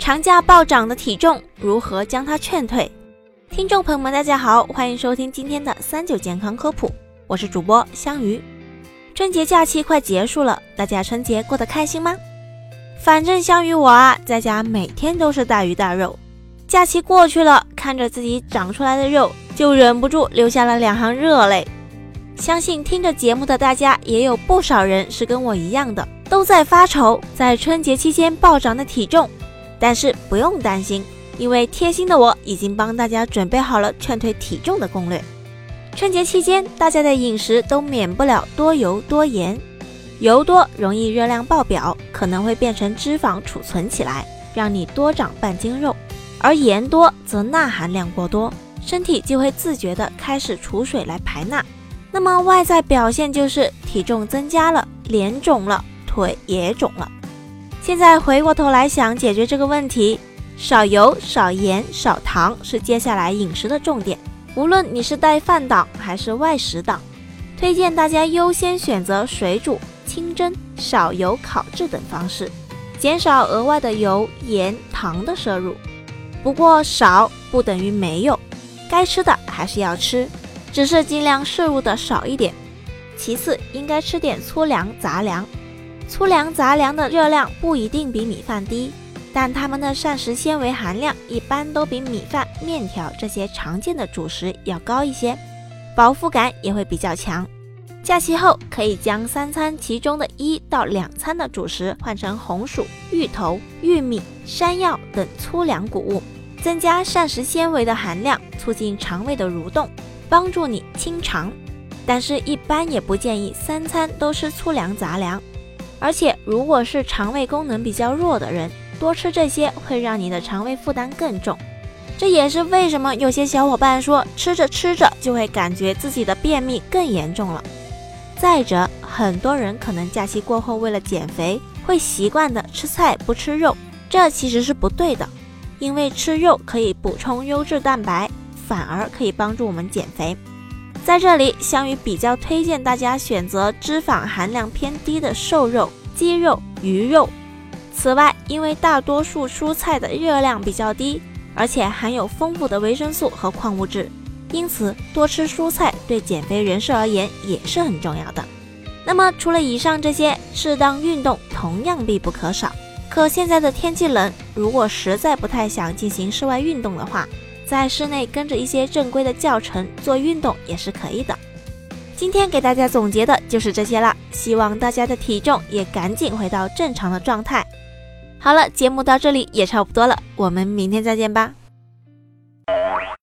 长假暴涨的体重如何将它劝退？听众朋友们，大家好，欢迎收听今天的三九健康科普，我是主播香鱼。春节假期快结束了，大家春节过得开心吗？反正香鱼我啊，在家每天都是大鱼大肉。假期过去了，看着自己长出来的肉，就忍不住流下了两行热泪。相信听着节目的大家，也有不少人是跟我一样的，都在发愁在春节期间暴涨的体重。但是不用担心，因为贴心的我已经帮大家准备好了劝退体重的攻略。春节期间，大家的饮食都免不了多油多盐，油多容易热量爆表，可能会变成脂肪储存起来，让你多长半斤肉；而盐多则钠含量过多，身体就会自觉地开始储水来排钠。那么外在表现就是体重增加了，脸肿了，腿也肿了。现在回过头来想解决这个问题，少油、少盐、少糖是接下来饮食的重点。无论你是带饭党还是外食党，推荐大家优先选择水煮、清蒸、少油烤制等方式，减少额外的油、盐、糖的摄入。不过少不等于没有，该吃的还是要吃，只是尽量摄入的少一点。其次，应该吃点粗粮、杂粮。粗粮、杂粮的热量不一定比米饭低，但它们的膳食纤维含量一般都比米饭、面条这些常见的主食要高一些，饱腹感也会比较强。假期后可以将三餐其中的一到两餐的主食换成红薯、芋头、玉米、山药等粗粮谷物，增加膳食纤维的含量，促进肠胃的蠕动，帮助你清肠。但是，一般也不建议三餐都吃粗粮、杂粮。而且，如果是肠胃功能比较弱的人，多吃这些会让你的肠胃负担更重。这也是为什么有些小伙伴说吃着吃着就会感觉自己的便秘更严重了。再者，很多人可能假期过后为了减肥，会习惯的吃菜不吃肉，这其实是不对的。因为吃肉可以补充优质蛋白，反而可以帮助我们减肥。在这里，香鱼比较推荐大家选择脂肪含量偏低的瘦肉、鸡肉、鱼肉。此外，因为大多数蔬菜的热量比较低，而且含有丰富的维生素和矿物质，因此多吃蔬菜对减肥人士而言也是很重要的。那么，除了以上这些，适当运动同样必不可少。可现在的天气冷，如果实在不太想进行室外运动的话，在室内跟着一些正规的教程做运动也是可以的。今天给大家总结的就是这些了，希望大家的体重也赶紧回到正常的状态。好了，节目到这里也差不多了，我们明天再见吧。